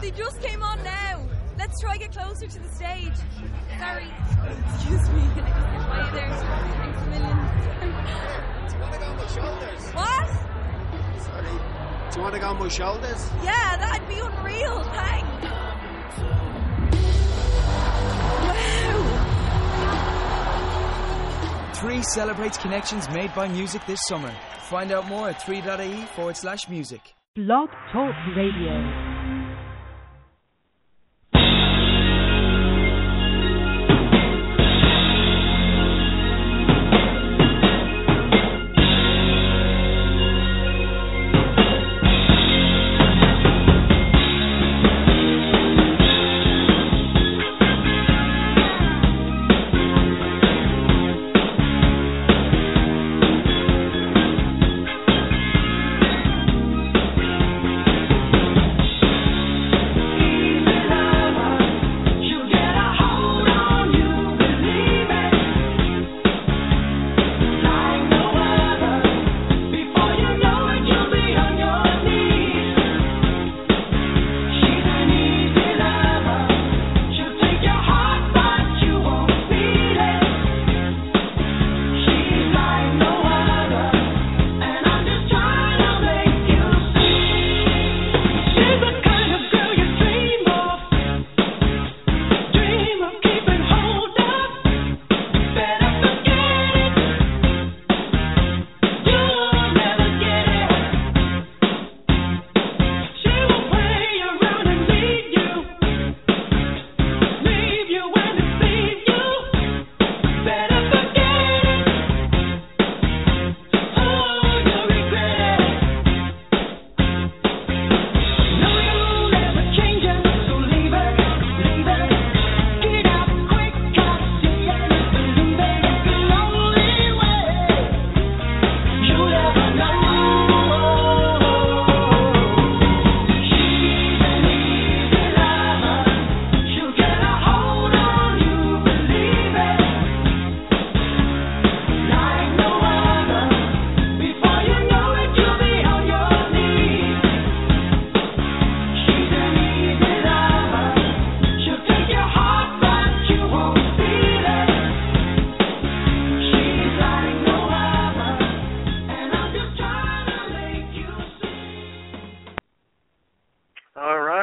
They just came on now. Let's try to get closer to the stage. Sorry. Excuse me. I just get by you there. Thanks a million. Do you want to go on my shoulders? What? Sorry. Do you want to go on my shoulders? Yeah, that'd be unreal. Thanks. Wow. 3 celebrates connections made by music this summer. Find out more at 3.ie forward slash music. Blog Talk Radio.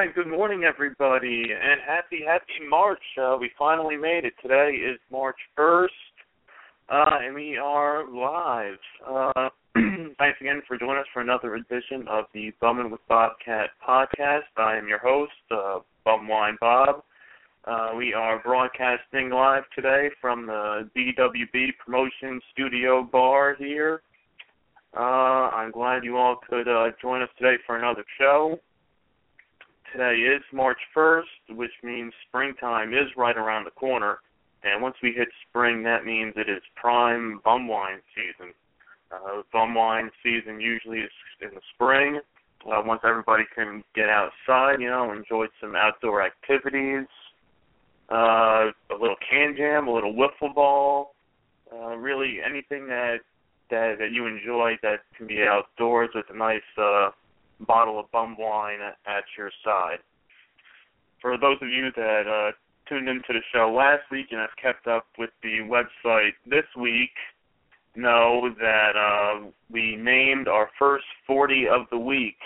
Everybody, and happy, happy March. Uh, we finally made it. Today is March 1st, uh, and we are live. Uh, thanks again for joining us for another edition of the Bumming with Bobcat podcast. I am your host, uh, Bumwine Bob. Uh, we are broadcasting live today from the BWB Promotion Studio Bar here. Uh, I'm glad you all could uh, join us today for another show today is March 1st, which means springtime is right around the corner. And once we hit spring, that means it is prime bum wine season. Uh, bum wine season usually is in the spring. Uh, once everybody can get outside, you know, enjoy some outdoor activities, uh, a little can jam, a little wiffle ball, uh, really anything that that that you enjoy that can be outdoors with a nice uh, bottle of bum wine at your side. For those of you that uh, tuned into the show last week and have kept up with the website this week, know that uh, we named our first 40 of the week.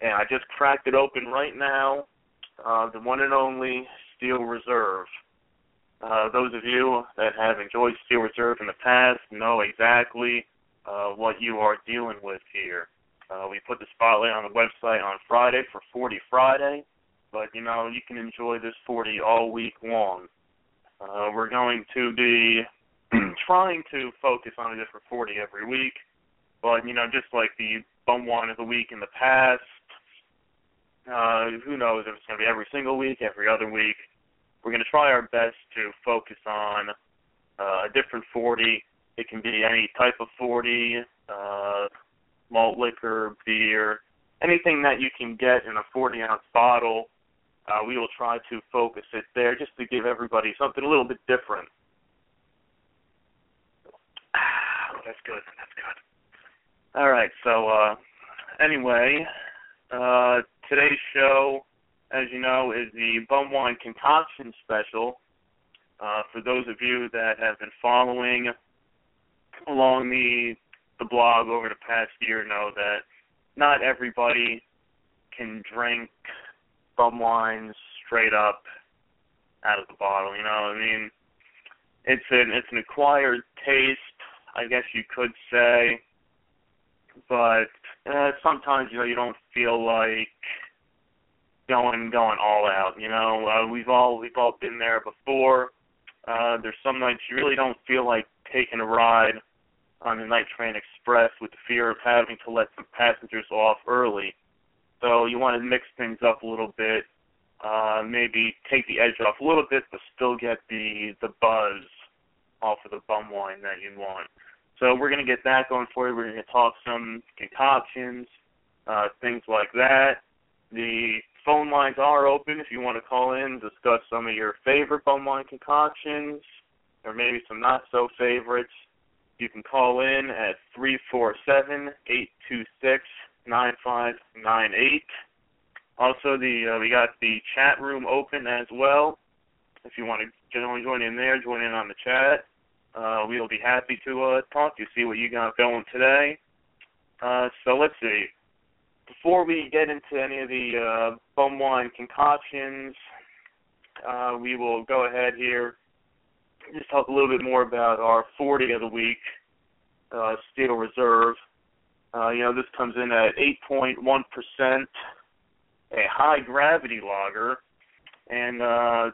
And I just cracked it open right now. Uh, the one and only Steel Reserve. Uh, those of you that have enjoyed Steel Reserve in the past know exactly uh, what you are dealing with here. Uh, we put the spotlight on the website on Friday for 40 Friday, but you know you can enjoy this 40 all week long. Uh, we're going to be trying to focus on a different 40 every week, but you know just like the bum one of the week in the past, uh, who knows if it's going to be every single week, every other week. We're going to try our best to focus on uh, a different 40. It can be any type of 40. Uh, malt liquor, beer, anything that you can get in a 40 ounce bottle. Uh, we will try to focus it there just to give everybody something a little bit different. Oh, that's good. That's good. All right. So uh, anyway, uh, today's show, as you know, is the Bum Wine Concoction Special. Uh, for those of you that have been following along the the blog over the past year, know that not everybody can drink bum wines straight up out of the bottle. You know, I mean, it's an it's an acquired taste, I guess you could say, but uh, sometimes you know you don't feel like going going all out. You know, uh, we've all we've all been there before. Uh, there's some nights you really don't feel like taking a ride on the night train express with the fear of having to let some passengers off early. So you want to mix things up a little bit, uh, maybe take the edge off a little bit, but still get the the buzz off of the bum wine that you want. So we're gonna get that going for you. We're gonna talk some concoctions, uh, things like that. The phone lines are open if you want to call in, discuss some of your favorite bum wine concoctions, or maybe some not so favorites. You can call in at three four seven eight two six nine five nine eight. Also, the uh, we got the chat room open as well. If you want to join join in there, join in on the chat. Uh, we'll be happy to uh, talk to you, see what you got going today. Uh, so let's see. Before we get into any of the uh, bum wine concoctions, uh, we will go ahead here just talk a little bit more about our 40 of the week uh, Steel Reserve. Uh, you know, this comes in at 8.1%, a high gravity lager, and uh,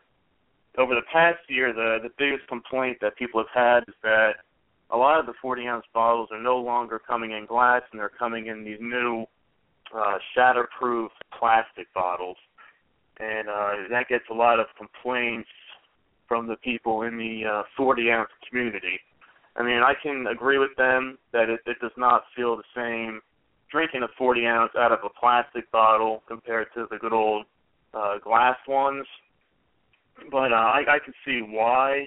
over the past year, the the biggest complaint that people have had is that a lot of the 40 ounce bottles are no longer coming in glass, and they're coming in these new uh, shatterproof plastic bottles, and uh, that gets a lot of complaints from the people in the uh, 40 ounce community. I mean, I can agree with them that it, it does not feel the same drinking a 40 ounce out of a plastic bottle compared to the good old uh, glass ones. But uh, I, I can see why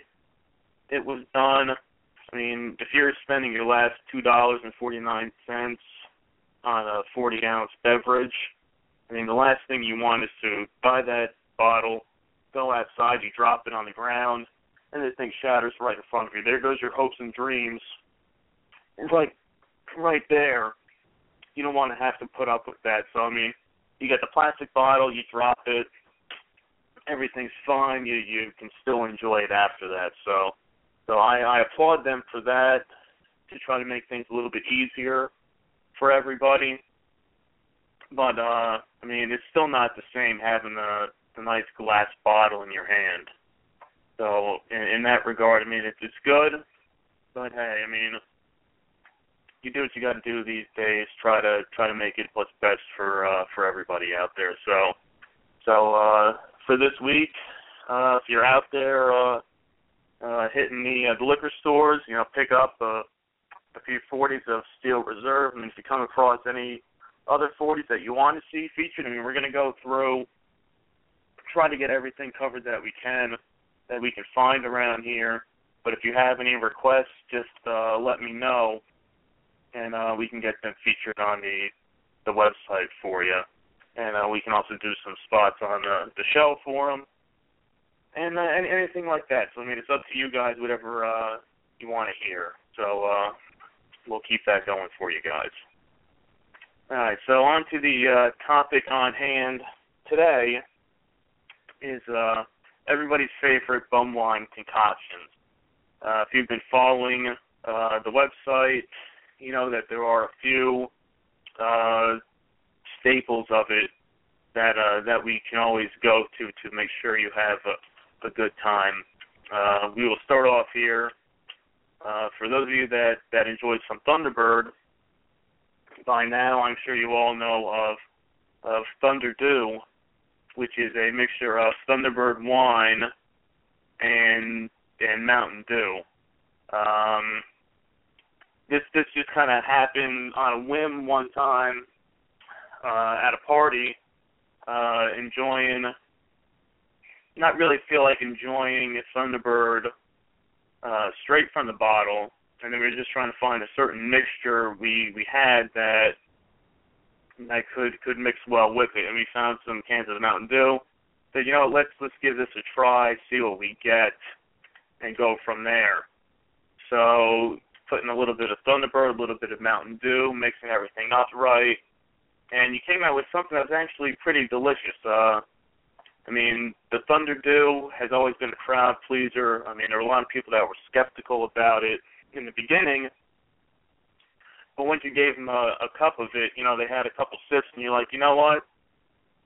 it was done. I mean, if you're spending your last two dollars and forty nine cents on a 40 ounce beverage, I mean, the last thing you want is to buy that bottle, go outside, you drop it on the ground, and the thing shatters right in front of you. There goes your hopes and dreams. It's like right there. You don't want to have to put up with that. So I mean, you get the plastic bottle, you drop it, everything's fine. You you can still enjoy it after that. So so I, I applaud them for that to try to make things a little bit easier for everybody. But uh I mean, it's still not the same having the the nice glass bottle in your hand. So in, in that regard, I mean, it's it's good, but hey, I mean, you do what you got to do these days. Try to try to make it what's best for uh, for everybody out there. So so uh, for this week, uh, if you're out there uh, uh, hitting the uh, the liquor stores, you know, pick up uh, a few 40s of Steel Reserve. I mean, if you come across any other 40s that you want to see featured, I mean, we're going to go through, try to get everything covered that we can that we can find around here. But if you have any requests, just uh, let me know, and uh, we can get them featured on the the website for you. And uh, we can also do some spots on the, the show for them, and, uh, and anything like that. So I mean, it's up to you guys, whatever uh, you want to hear. So uh, we'll keep that going for you guys. All right, so on to the uh, topic on hand today is uh, everybody's favorite bum wine concoctions. Uh, if you've been following uh, the website, you know that there are a few uh, staples of it that uh, that we can always go to to make sure you have a, a good time. Uh, we will start off here. Uh, for those of you that that enjoyed some Thunderbird, by now I'm sure you all know of of Thunder Dew, which is a mixture of Thunderbird wine and and Mountain Dew. Um, this this just kind of happened on a whim one time uh, at a party, uh, enjoying. Not really feel like enjoying a Thunderbird uh, straight from the bottle, and then we were just trying to find a certain mixture we we had that that could could mix well with it. And we found some cans of Mountain Dew. Said, you know, let's let's give this a try, see what we get, and go from there. So putting a little bit of Thunderbird, a little bit of Mountain Dew, mixing everything up right, and you came out with something that was actually pretty delicious. Uh, I mean, the Thunder Dew has always been a crowd pleaser. I mean, there were a lot of people that were skeptical about it in the beginning, but once you gave them a, a cup of it, you know, they had a couple sips, and you're like, you know what?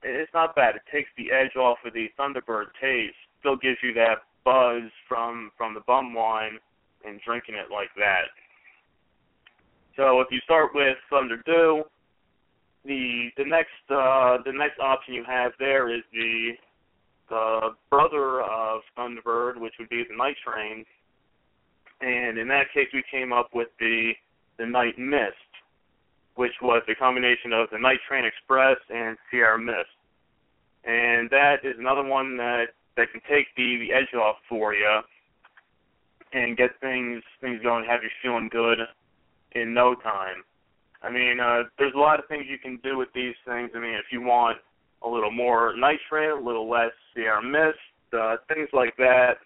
It's not bad. It takes the edge off of the Thunderbird taste. Still gives you that buzz from from the bum wine and drinking it like that. So if you start with Thunder Dew, the the next uh, the next option you have there is the the brother of Thunderbird, which would be the Night Train. And in that case, we came up with the the Night Mist, which was a combination of the Night Train Express and Sierra Mist. And that is another one that that can take the the edge off for you and get things things going, have you feeling good in no time. I mean, uh, there's a lot of things you can do with these things. I mean, if you want a little more Night Train, a little less Sierra Mist, uh, things like that,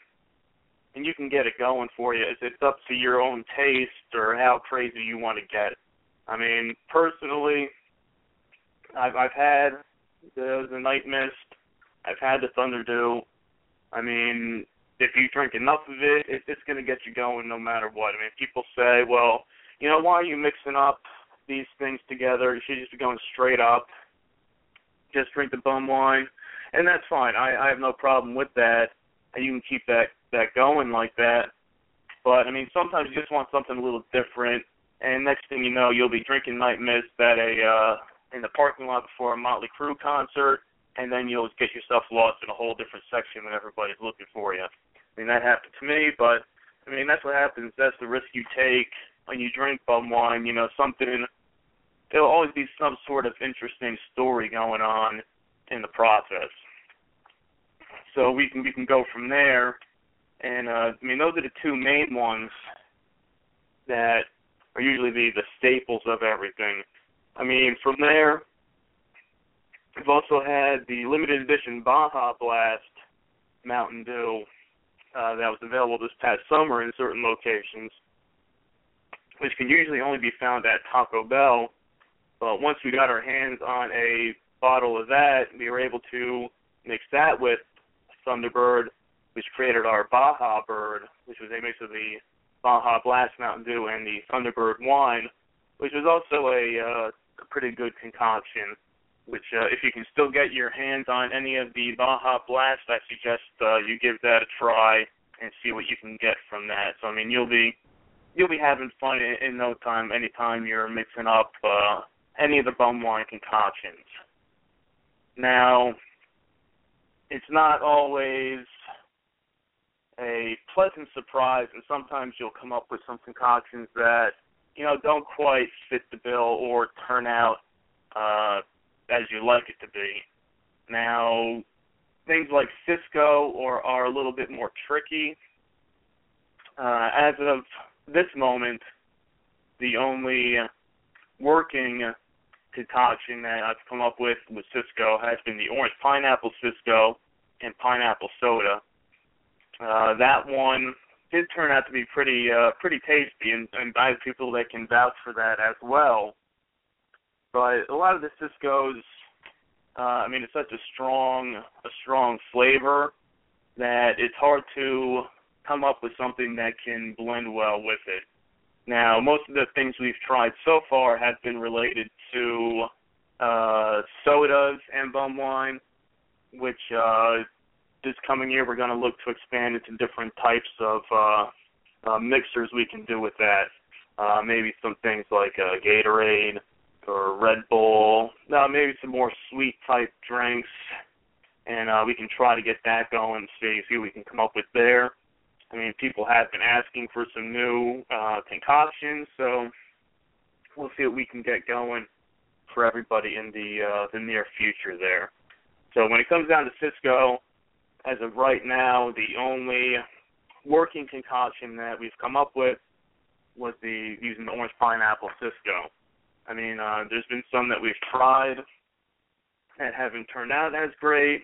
and you can get it going for you. It's, up to your own taste or how crazy you want to get. I mean, personally, I've I've had the the Night Mist, I've had the Thunder Dew. I mean, if you drink enough of it, it it's going to get you going no matter what. I mean, people say, well, you know, why are you mixing up these things together? You should just be going straight up. Just drink the bum wine, and that's fine. I I have no problem with that. And you can keep that that going like that. But I mean, sometimes you just want something a little different. And next thing you know, you'll be drinking Night Mist at a uh, in the parking lot before a Motley Crue concert, and then you'll get yourself lost in a whole different section when everybody's looking for you. I mean, that happened to me, but I mean, that's what happens. That's the risk you take when you drink bum wine. You know, something. There'll always be some sort of interesting story going on in the process. So we can we can go from there, and uh, I mean, those are the two main ones that are usually the the staples of everything. I mean, from there, we've also had the limited edition Baja Blast Mountain Dew uh, that was available this past summer in certain locations, which can usually only be found at Taco Bell. But once we got our hands on a bottle of that, we were able to mix that with Thunderbird, which created our Baja Bird, which was a mix of the Baja Blast Mountain Dew and the Thunderbird wine, which was also a, uh, pretty good concoction. Which, uh, if you can still get your hands on any of the Baja Blast, I suggest uh, you give that a try and see what you can get from that. So, I mean, you'll be you'll be having fun in, in no time. Anytime you're mixing up uh, any of the bum wine concoctions. Now, it's not always a pleasant surprise, and sometimes you'll come up with some concoctions that you know don't quite fit the bill or turn out uh, as you like it to be. Now, things like Cisco or are a little bit more tricky. Uh, as of this moment, the only working concoction that I've come up with with Cisco has been the orange pineapple Cisco and pineapple soda. Uh, that one did turn out to be pretty uh, pretty tasty, and, and I have people that can vouch for that as well. But a lot of the Cisco's, uh, I mean, it's such a strong a strong flavor that it's hard to come up with something that can blend well with it. Now, most of the things we've tried so far have been related to uh, sodas and bum wine, which uh, this coming year we're going to look to expand into different types of uh, uh, mixers we can do with that. Uh, maybe some things like uh, Gatorade or Red Bull. Uh, maybe some more sweet type drinks, and uh, we can try to get that going. See see what we can come up with there. I mean, people have been asking for some new uh, concoctions, so we'll see what we can get going for everybody in the uh, the near future there. So when it comes down to Cisco, as of right now, the only working concoction that we've come up with was the using the orange pineapple Cisco. I mean, uh, there's been some that we've tried that haven't turned out as great.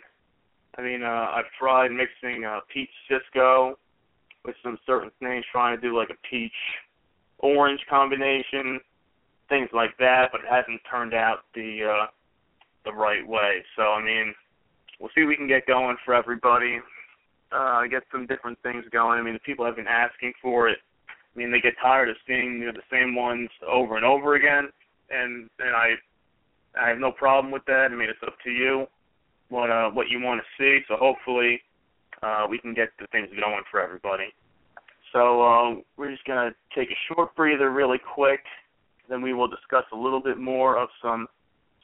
I mean, uh, I've tried mixing uh, peach Cisco with some certain things, trying to do like a peach orange combination, things like that, but it hasn't turned out the uh, the right way. So I mean, we'll see what we can get going for everybody. Uh, get some different things going. I mean, the people have been asking for it. I mean, they get tired of seeing you know, the same ones over and over again, and and I I have no problem with that. I mean, it's up to you what uh what you want to see. So hopefully uh we can get the things going for everybody. So uh, we're just gonna take a short breather really quick. Then we will discuss a little bit more of some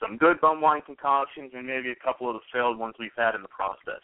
some good bum wine concoctions and maybe a couple of the failed ones we've had in the process.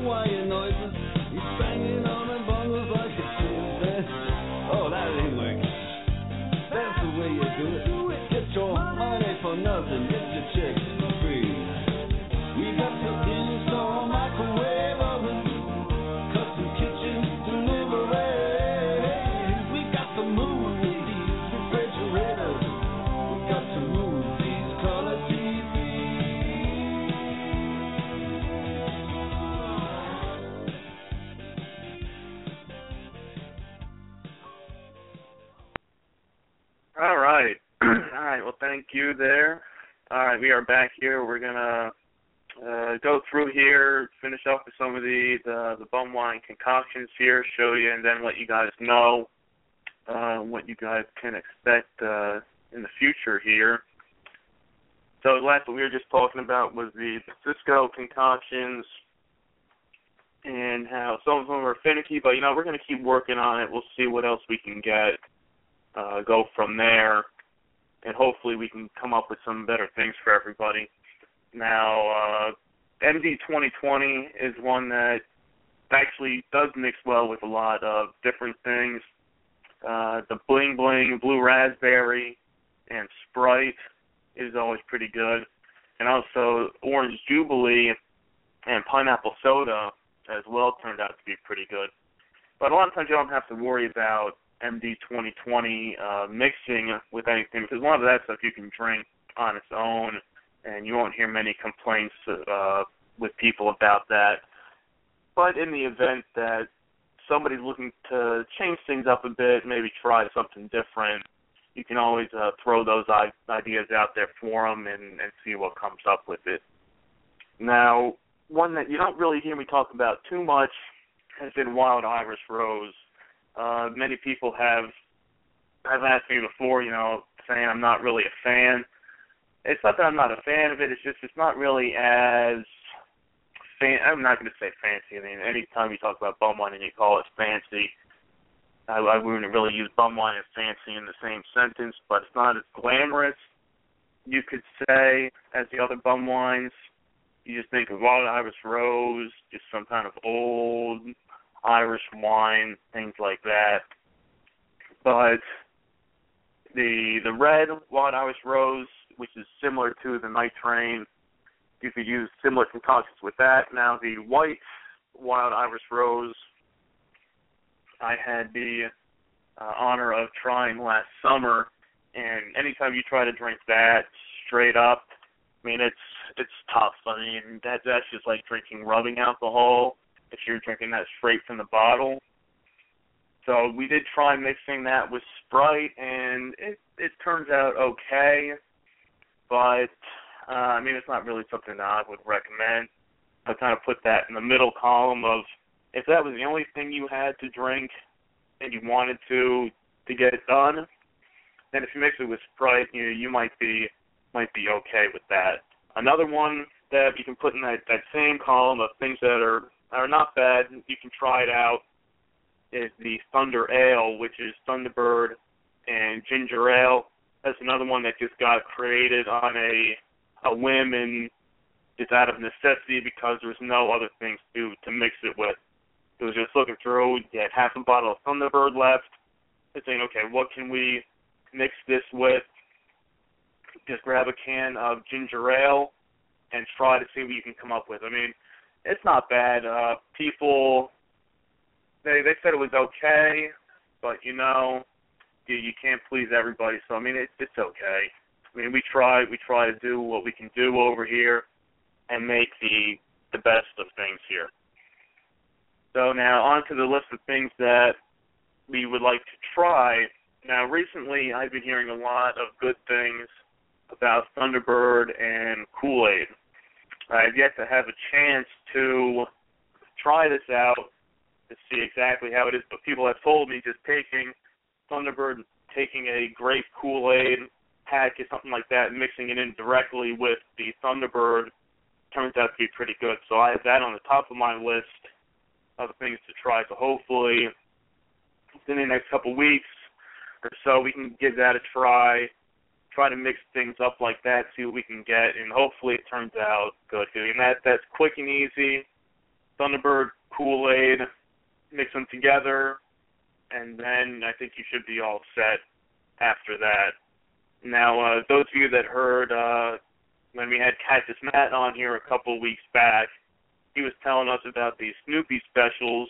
Hawaiian we are back here. We're gonna uh, go through here, finish up with some of the, the the bum wine concoctions here, show you, and then let you guys know uh, what you guys can expect uh, in the future here. So last what we were just talking about was the, the Cisco concoctions and how some of them are finicky, but you know we're gonna keep working on it. We'll see what else we can get. Uh, go from there, and hopefully we can come up with some better things for everybody. Now, uh, MD 2020 is one that actually does mix well with a lot of different things. Uh, the bling bling blue raspberry and Sprite is always pretty good, and also orange jubilee and pineapple soda as well turned out to be pretty good. But a lot of times you don't have to worry about MD 2020 uh, mixing with anything because a lot of that stuff you can drink on its own, and you won't hear many complaints uh, with people about that. But in the event that somebody's looking to change things up a bit, maybe try something different, you can always uh, throw those ideas out there for them and, and see what comes up with it. Now, one that you don't really hear me talk about too much has been wild Irish rose. Uh, many people have have asked me before, you know, saying I'm not really a fan. It's not that I'm not a fan of it. It's just it's not really as fan. I'm not going to say fancy. I mean, anytime you talk about bum wine and you call it fancy, I, I wouldn't really use bum wine and fancy in the same sentence. But it's not as glamorous, you could say, as the other bum wines. You just think of wild Irish rose, just some kind of old Irish wine, things like that. But the the red wild Irish rose, which is similar to the night train, you could use similar concoctions with that. Now the white wild Irish rose, I had the uh, honor of trying last summer, and anytime you try to drink that straight up, I mean it's it's tough. I mean that that's just like drinking rubbing alcohol if you're drinking that straight from the bottle. So we did try mixing that with Sprite, and it it turns out okay, but uh, I mean it's not really something that I would recommend. I kind of put that in the middle column of if that was the only thing you had to drink and you wanted to to get it done, then if you mix it with Sprite, you you might be might be okay with that. Another one that you can put in that that same column of things that are are not bad, you can try it out is the Thunder Ale, which is Thunderbird and Ginger Ale. That's another one that just got created on a a whim and just out of necessity because there's no other things to to mix it with. It was just looking through, you had half a bottle of Thunderbird left, and saying, okay, what can we mix this with? Just grab a can of ginger ale and try to see what you can come up with. I mean, it's not bad. Uh, people they they said it was okay, but you know, you you can't please everybody. So I mean, it, it's okay. I mean, we try we try to do what we can do over here, and make the the best of things here. So now on to the list of things that we would like to try. Now recently I've been hearing a lot of good things about Thunderbird and Kool-Aid. I've yet to have a chance to try this out to see exactly how it is, but people have told me just taking Thunderbird, taking a grape Kool-Aid pack or something like that, mixing it in directly with the Thunderbird turns out to be pretty good. So I have that on the top of my list of things to try. So hopefully, in the next couple weeks or so, we can give that a try. Try to mix things up like that, see what we can get, and hopefully it turns out good. And that that's quick and easy. Thunderbird Kool Aid, mix them together, and then I think you should be all set after that. Now, uh, those of you that heard uh, when we had Cactus Matt on here a couple weeks back, he was telling us about the Snoopy specials,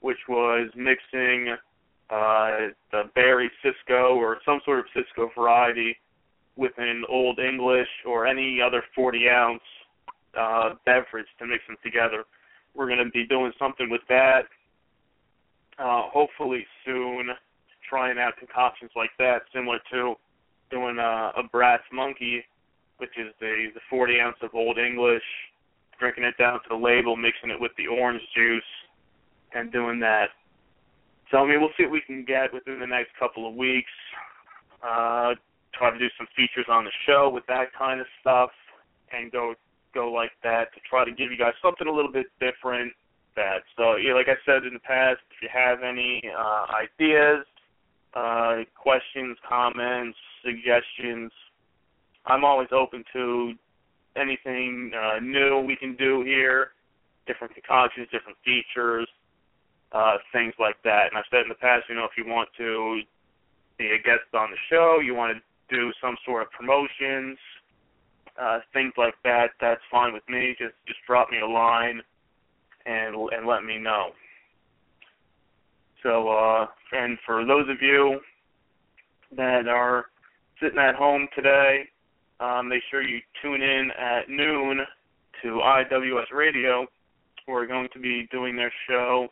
which was mixing uh, the Cisco or some sort of Cisco variety with an Old English or any other 40 ounce uh, beverage to mix them together. We're going to be doing something with that uh, hopefully soon trying out concoctions like that, similar to doing a, a brass monkey, which is the the 40 ounce of Old English, drinking it down to the label, mixing it with the orange juice, and doing that. So I mean, we'll see what we can get within the next couple of weeks. Uh, try to do some features on the show with that kind of stuff, and go go like that to try to give you guys something a little bit different that. So, yeah, like I said in the past, if you have any uh, ideas, uh, questions, comments, suggestions, I'm always open to anything uh, new we can do here, different concoctions, different features, uh, things like that. And I've said in the past, you know, if you want to be a guest on the show, you want to do some sort of promotions, uh, things like that, that's fine with me. Just just drop me a line and and let me know. So, uh, and for those of you that are sitting at home today, um, make sure you tune in at noon to IWS Radio. We're going to be doing their show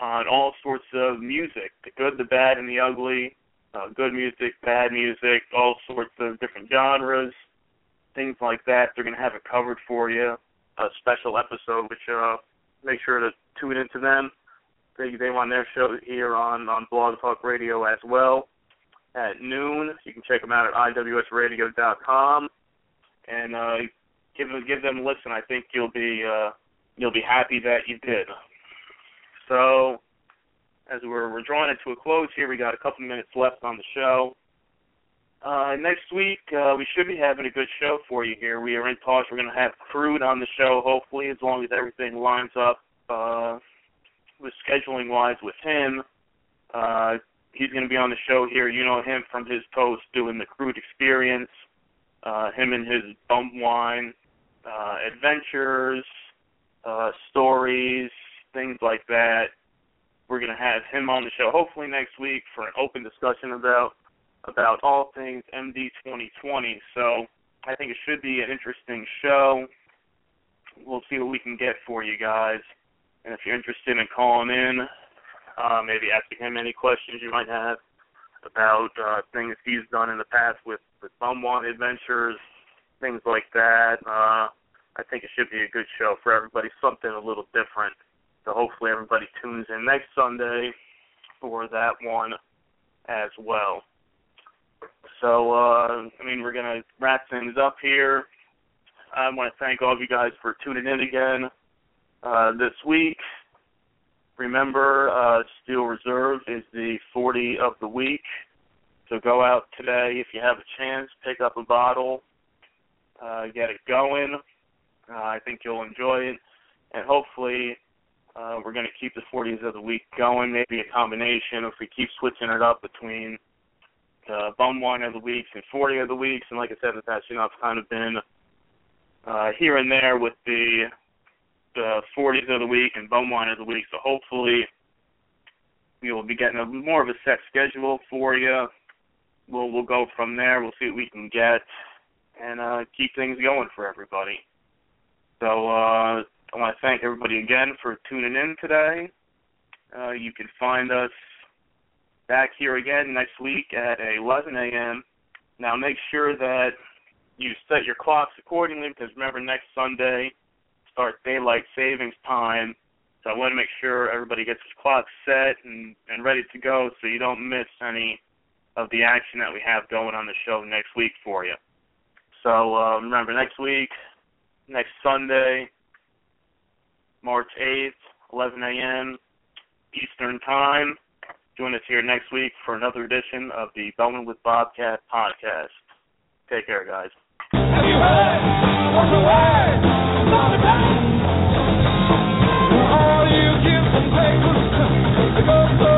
on all sorts of music, the good, the bad, and the ugly, uh, good music, bad music, all sorts of different genres, things like that. They're going to have it covered for you. A special episode, which uh, make sure to tune into them. They they want their show here on on Blog Talk Radio as well at noon. You can check them out at iwsradio.com and uh, give them give them a listen. I think you'll be uh, you'll be happy that you did. So as we're we're drawing it to a close here, we got a couple minutes left on the show. Uh, next week, uh, we should be having a good show for you here. We are in talks. We're going to have Crude on the show, hopefully, as long as everything lines up uh, with scheduling wise with him. Uh, he's going to be on the show here. You know him from his post doing the Crude Experience, uh, him and his bum wine uh, adventures, uh, stories, things like that. We're going to have him on the show hopefully next week for an open discussion about about all things MD 2020. So I think it should be an interesting show. We'll see what we can get for you guys. And if you're interested in calling in, uh, maybe asking him any questions you might have about uh, things he's done in the past with with Bumwine Adventures, things like that. Uh, I think it should be a good show for everybody, something a little different. So hopefully everybody tunes in next Sunday for that one as well. So, uh, I mean, we're to wrap things up here. I want to thank all of you guys for tuning in again uh, this week. Remember, uh, Steel Reserve is the 40 of the week. So go out today if you have a chance, pick up a bottle, uh, get it going. Uh, I think you'll enjoy it, and hopefully, uh, we're going to keep the 40s of the week going. Maybe a combination if we keep switching it up between uh, bum wine of the weeks and 40 of the weeks. And like I said in the past, you know, I've kind of been uh, here and there with the the 40s of the week and bum wine of the week. So hopefully, we will be getting a more of a set schedule for you. We'll we'll go from there. We'll see what we can get and uh, keep things going for everybody. So uh, I want to thank everybody again for tuning in today. Uh, you can find us back here again next week at 11 a.m. Now make sure that you set your clocks accordingly because remember next Sunday starts daylight savings time. So I want to make sure everybody gets his clock set and, and ready to go so you don't miss any of the action that we have going on the show next week for you. So uh, remember next week, next Sunday, March 8th, 11 a.m. Eastern Time. Join us here next week for another edition of the Bumming with Bobcat podcast. Take care, guys. Have you heard? Somebody back. All you kids and go so